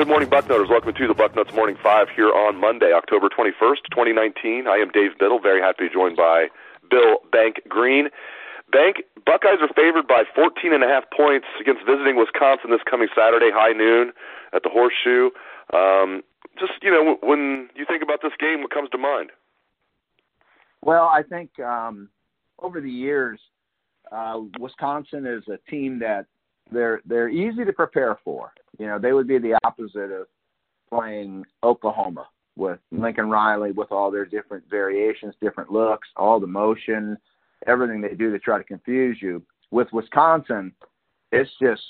Good morning, Bucknutters. Welcome to the Bucknuts Morning Five here on Monday, October 21st, 2019. I am Dave Biddle. Very happy to be joined by Bill Bank Greene. Bank Buckeyes are favored by 14 and a half points against visiting Wisconsin this coming Saturday, high noon at the Horseshoe. Um, just you know, when you think about this game, what comes to mind? Well, I think um, over the years, uh, Wisconsin is a team that they're they're easy to prepare for. You know, they would be the opposite of playing Oklahoma with Lincoln Riley with all their different variations, different looks, all the motion, everything they do to try to confuse you. With Wisconsin, it's just,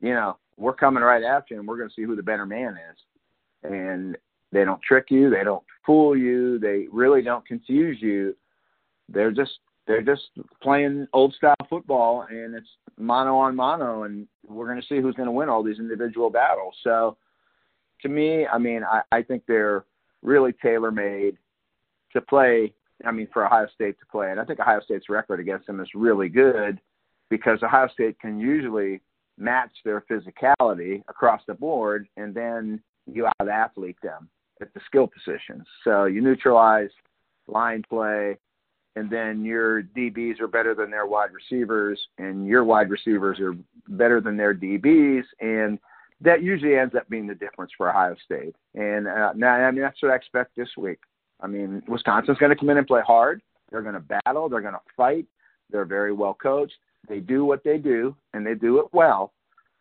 you know, we're coming right after you and we're going to see who the better man is. And they don't trick you, they don't fool you, they really don't confuse you. They're just they're just playing old style football and it's mono on mono and we're going to see who's going to win all these individual battles. So to me i mean i, I think they're really tailor made to play i mean for ohio state to play. And i think ohio state's record against them is really good because ohio state can usually match their physicality across the board and then you out athlete them at the skill positions. So you neutralize line play and then your DBs are better than their wide receivers, and your wide receivers are better than their DBs, and that usually ends up being the difference for Ohio State. And uh, now, I mean, that's what I expect this week. I mean, Wisconsin's going to come in and play hard. They're going to battle. They're going to fight. They're very well coached. They do what they do, and they do it well.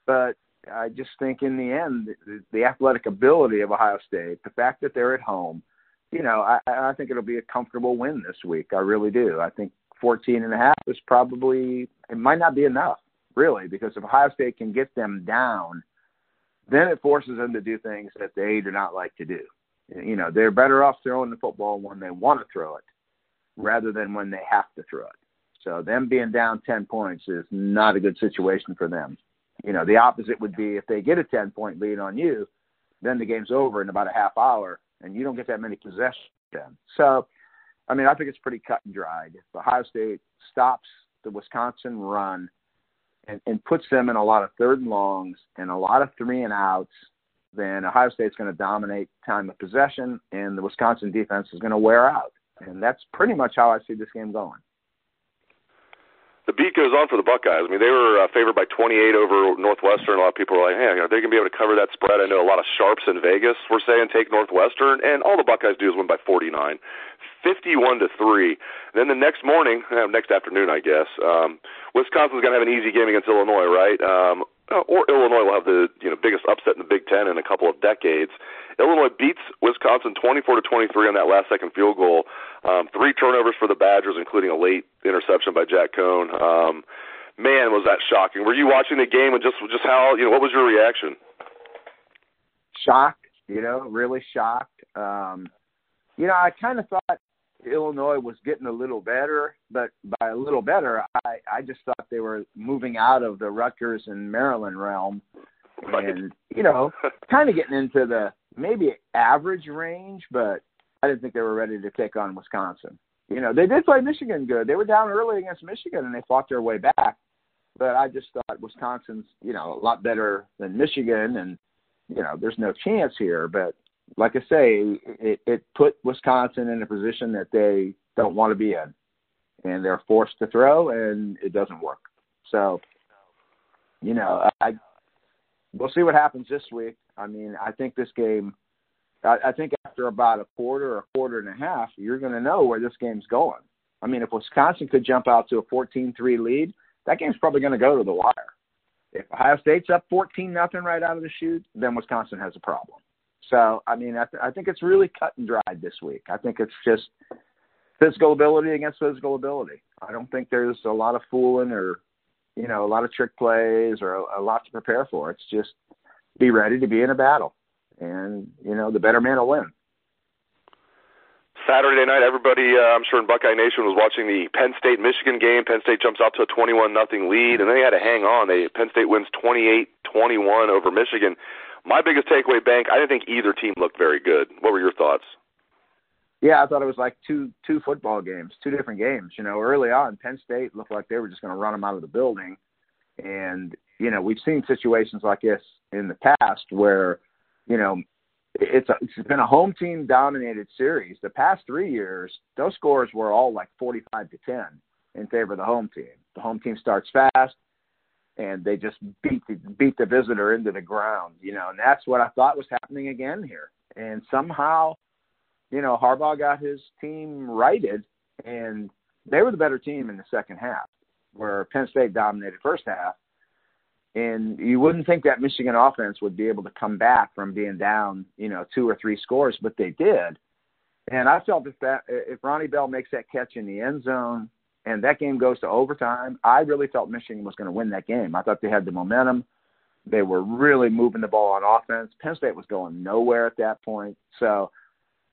But I just think in the end, the, the athletic ability of Ohio State, the fact that they're at home, you know, I, I think it'll be a comfortable win this week. I really do. I think 14 and a half is probably it might not be enough really because if Ohio State can get them down, then it forces them to do things that they do not like to do. You know, they're better off throwing the football when they want to throw it rather than when they have to throw it. So them being down 10 points is not a good situation for them. You know, the opposite would be if they get a 10 point lead on you, then the game's over in about a half hour and you don't get that many possessions. So, I mean, I think it's pretty cut and dried. If Ohio State stops the Wisconsin run and, and puts them in a lot of third and longs and a lot of three and outs, then Ohio State's going to dominate time of possession, and the Wisconsin defense is going to wear out. And that's pretty much how I see this game going the beat goes on for the Buckeyes. I mean, they were uh, favored by 28 over Northwestern. A lot of people were like, "Hey, are they going to be able to cover that spread?" I know a lot of sharps in Vegas were saying take Northwestern, and all the Buckeyes do is win by 49, 51 to three. Then the next morning, uh, next afternoon, I guess, um, Wisconsin's going to have an easy game against Illinois, right? Um, or Illinois will have the you know biggest upset in the Big Ten in a couple of decades. Illinois beats Wisconsin 24 to 23 on that last second field goal. Um, three turnovers for the Badgers, including a late interception by Jack Coan. Um, man, was that shocking! Were you watching the game and just just how you know what was your reaction? Shocked, you know, really shocked. Um, you know, I kind of thought Illinois was getting a little better, but by a little better, I I just thought they were moving out of the Rutgers and Maryland realm, right. and you know, kind of getting into the maybe average range, but I didn't think they were ready to take on Wisconsin. You know, they did play Michigan good. They were down early against Michigan and they fought their way back. But I just thought Wisconsin's, you know, a lot better than Michigan and you know, there's no chance here, but like I say, it, it put Wisconsin in a position that they don't want to be in, and they're forced to throw, and it doesn't work. So, you know, I we'll see what happens this week. I mean, I think this game. I, I think after about a quarter or a quarter and a half, you're going to know where this game's going. I mean, if Wisconsin could jump out to a 14-3 lead, that game's probably going to go to the wire. If Ohio State's up 14 nothing right out of the chute, then Wisconsin has a problem. So, I mean, I, th- I think it's really cut and dried this week. I think it's just physical ability against physical ability. I don't think there's a lot of fooling or, you know, a lot of trick plays or a, a lot to prepare for. It's just be ready to be in a battle, and you know, the better man will win. Saturday night, everybody, uh, I'm sure in Buckeye Nation was watching the Penn State Michigan game. Penn State jumps out to a 21 nothing lead, and they had to hang on. They Penn State wins 28-21 over Michigan. My biggest takeaway, Bank, I didn't think either team looked very good. What were your thoughts? Yeah, I thought it was like two two football games, two different games. You know, early on, Penn State looked like they were just going to run them out of the building, and you know we've seen situations like this in the past where, you know, it's a, it's been a home team dominated series. The past three years, those scores were all like 45 to 10 in favor of the home team. The home team starts fast, and they just beat the, beat the visitor into the ground. You know, and that's what I thought was happening again here. And somehow, you know, Harbaugh got his team righted, and they were the better team in the second half, where Penn State dominated first half. And you wouldn't think that Michigan offense would be able to come back from being down, you know, two or three scores, but they did. And I felt if that if Ronnie Bell makes that catch in the end zone and that game goes to overtime, I really felt Michigan was going to win that game. I thought they had the momentum. They were really moving the ball on offense. Penn State was going nowhere at that point. So,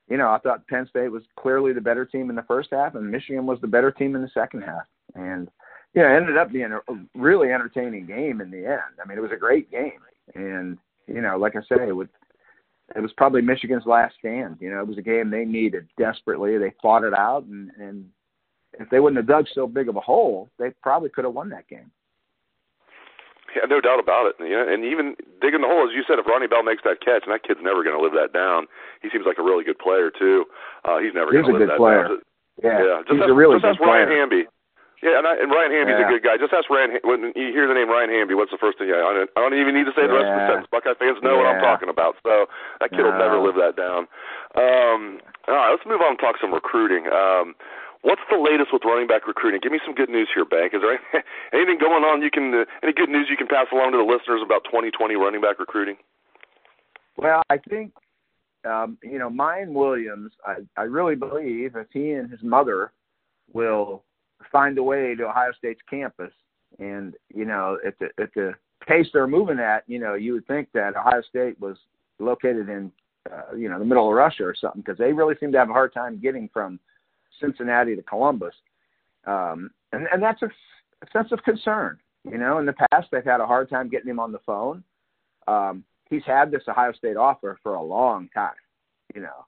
you know, I thought Penn State was clearly the better team in the first half, and Michigan was the better team in the second half. And you know, it ended up being a really entertaining game in the end. I mean, it was a great game, and you know, like I say, it was it was probably Michigan's last stand. You know, it was a game they needed desperately. They fought it out, and and if they wouldn't have dug so big of a hole, they probably could have won that game. Yeah, no doubt about it. Yeah, and even digging the hole, as you said, if Ronnie Bell makes that catch, and that kid's never going to live that down. He seems like a really good player too. Uh, he's never going to live that player. down. Yeah, yeah. Just he's ask, a really just good ask Ryan player. Hamby. Yeah, and, I, and Ryan Hamby's Yeah. a good guy. Just ask Ryan when you hear the name Ryan Hamby. What's the first thing? I don't, I don't even need to say the rest of the Yeah. sentence. Buckeye fans know what I'm talking about. So that kid will No. never live that down. Um, all right, let's move on and talk some recruiting. Um, what's the latest with running back recruiting? Give me some good news here, Bank. Is there anything going on? You can uh, any good news you can pass along to the listeners about 2020 running back recruiting? Well, I think um, you know, Miyan Williams. I I really believe if he and his mother will find a way to Ohio State's campus, and you know, at the at the pace they're moving at, you know, you would think that Ohio State was located in uh, you know the middle of Russia or something because they really seem to have a hard time getting from Cincinnati to Columbus, um, and and that's a, a sense of concern. You know, in the past they've had a hard time getting him on the phone. Um, he's had this Ohio State offer for a long time. You know,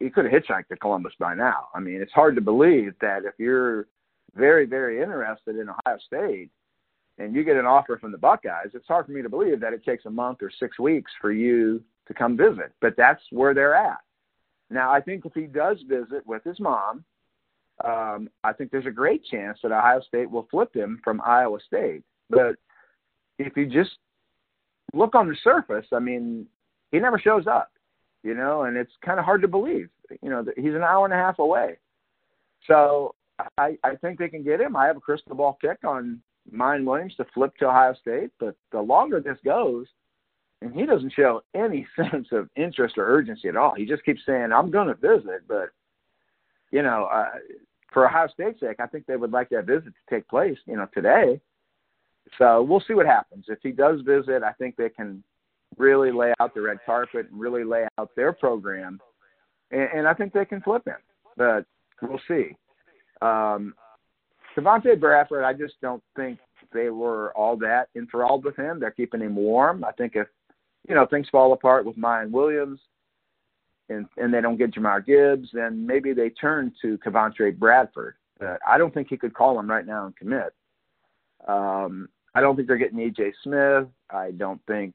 he could have hitchhiked to Columbus by now. I mean, it's hard to believe that if you're very, very interested in Ohio State and you get an offer from the Buckeyes, it's hard for me to believe that it takes a month or six weeks for you to come visit. But that's where they're at. Now, I think if he does visit with his mom, um, I think there's a great chance that Ohio State will flip him from Iowa State. But if you just look on the surface, I mean, he never shows up, you know, and it's kind of hard to believe. You know, that he's an hour and a half away. So I, I think they can get him. I have a crystal ball pick on Miyan Williams to flip to Ohio State, but the longer this goes, and he doesn't show any sense of interest or urgency at all. He just keeps saying, "I'm going to visit," but you know, uh, for Ohio State's sake, I think they would like that visit to take place, you know, today. So we'll see what happens. If he does visit, I think they can really lay out the red carpet and really lay out their program, and, and I think they can flip him. But we'll see. Um, Devontae Bradford, I just don't think they were all that enthralled with him. They're keeping him warm. I think if you know things fall apart with Miyan Williams, and and they don't get Jahmyr Gibbs, then maybe they turn to Cavante Bradford. I don't think he could call him right now and commit. Um, I don't think they're getting EJ Smith. I don't think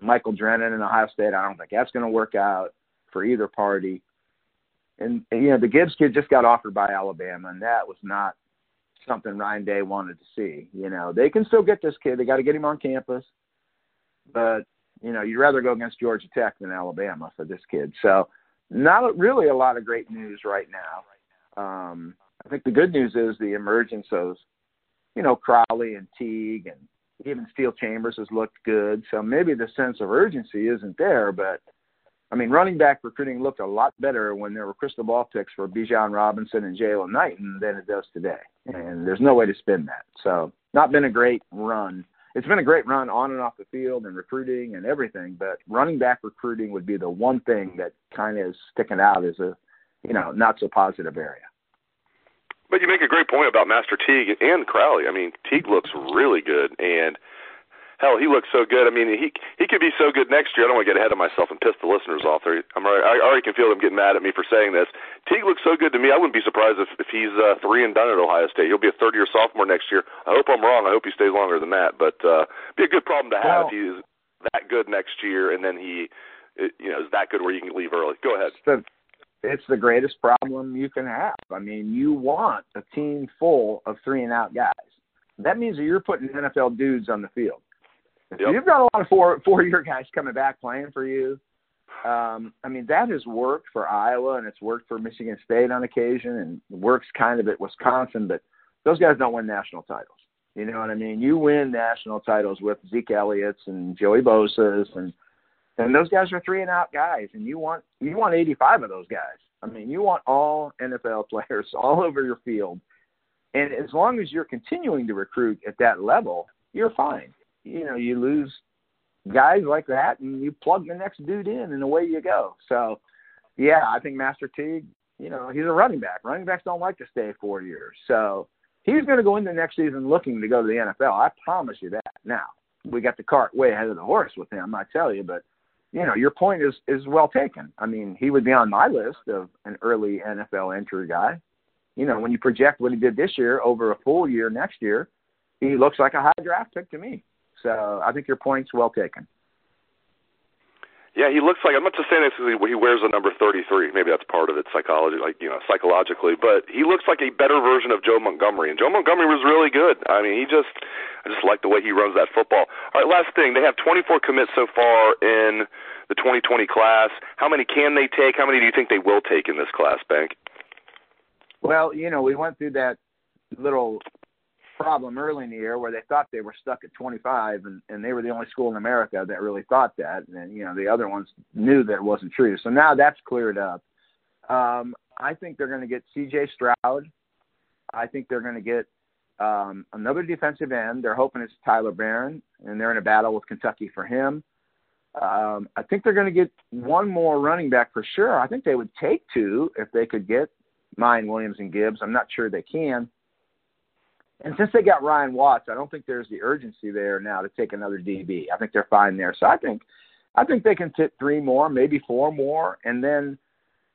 Michael Drennen in Ohio State. I don't think that's going to work out for either party. And, and you know the Gibbs kid just got offered by Alabama, and that was not something Ryan Day wanted to see. You know they can still get this kid. They got to get him on campus. but you know, you'd rather go against Georgia Tech than Alabama for this kid. So, not really a lot of great news right now. Um, I think the good news is the emergence of, you know, Crowley and Teague and even Steele Chambers has looked good. So maybe the sense of urgency isn't there, but I mean, running back recruiting looked a lot better when there were crystal ball picks for Bijan Robinson and Jaylan Knighton than it does today. And there's no way to spin that. So, not been a great run. It's been a great run on and off the field and recruiting and everything, but running back recruiting would be the one thing that kind of is sticking out as a, you know, not so positive area. But you make a great point about Master Teague and Crowley. I mean, Teague looks really good, and hell, he looks so good. I mean, he he could be so good next year. I don't want to get ahead of myself and piss the listeners off. There, I'm already, I already can feel them getting mad at me for saying this. Teague looks so good to me. I wouldn't be surprised if if he's uh, three and done at Ohio State. He'll be a third year sophomore next year. I hope I'm wrong. I hope he stays longer than that. But uh, be a good problem to have well, if he's that good next year, and then he, you know, is that good where you can leave early. Go ahead it's the greatest problem you can have. I mean, you want a team full of three and out guys. That means that you're putting NFL dudes on the field. Yep. you've got a lot of four four year guys coming back playing for you, um, I mean that has worked for Iowa and it's worked for Michigan State on occasion and works kind of at Wisconsin, but those guys don't win national titles. You know what I mean? You win national titles with Zeke Elliott's and Joey Bosa's and and those guys are three and out guys, and you want you want 85 of those guys. I mean, you want all NFL players all over your field, and as long as you're continuing to recruit at that level, you're fine. You know, you lose guys like that, and you plug the next dude in, and away you go. So, yeah, I think Master Teague, you know, he's a running back. Running backs don't like to stay four years, so he's going to go into next season looking to go to the NFL. I promise you that. Now, we got the cart way ahead of the horse with him, I tell you, but you know, your point is is well taken. I mean, he would be on my list of an early NFL entry guy. You know, when you project what he did this year over a full year next year, he looks like a high draft pick to me. So I think your point's well taken. Yeah, he looks like I'm not just saying this because he wears a number 33. Maybe that's part of it, psychology, like you know, psychologically. But he looks like a better version of Joe Montgomery, and Joe Montgomery was really good. I mean, he just, I just like the way he runs that football. All right, last thing, they have 24 commits so far in the 2020 class. How many can they take? How many do you think they will take in this class, Bank? Well, you know, we went through that little problem early in the year where they thought they were stuck at 25, and, and they were the only school in America that really thought that, and you know the other ones knew that it wasn't true. So now that's cleared up. Um, I think they're going to get C.J. Stroud. I think they're going to get um, another defensive end. They're hoping it's Tyler Baron, and they're in a battle with Kentucky for him. Um, I think they're going to get one more running back for sure. I think they would take two if they could get Miyan Williams and Gibbs. I'm not sure they can. And since they got Ryan Watts, I don't think there's the urgency there now to take another DB. I think they're fine there. So I think I think they can fit three more, maybe four more, and then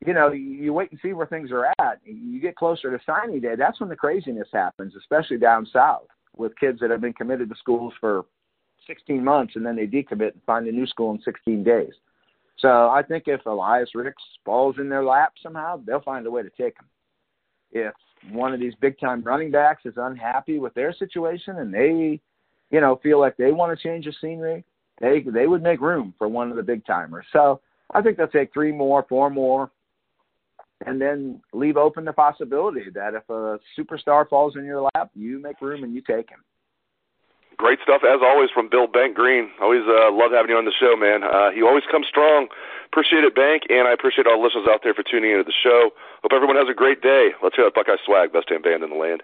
you know you wait and see where things are at. You get closer to signing day. That's when the craziness happens, especially down south with kids that have been committed to schools for 16 months and then they decommit and find a new school in 16 days. So I think if Elias Ricks falls in their lap somehow, they'll find a way to take him. If one of these big time running backs is unhappy with their situation and they, you know, feel like they want to change the scenery, they they would make room for one of the big timers. So I think they'll take three more, four more, and then leave open the possibility that if a superstar falls in your lap, you make room and you take him. Great stuff as always from Bill Bank Greene. Always uh, love having you on the show, man. Uh, he always comes strong. Appreciate it, Bank, and I appreciate all the listeners out there for tuning into the show. Hope everyone has a great day. Let's hear that Buckeye swag, best damn band in the land.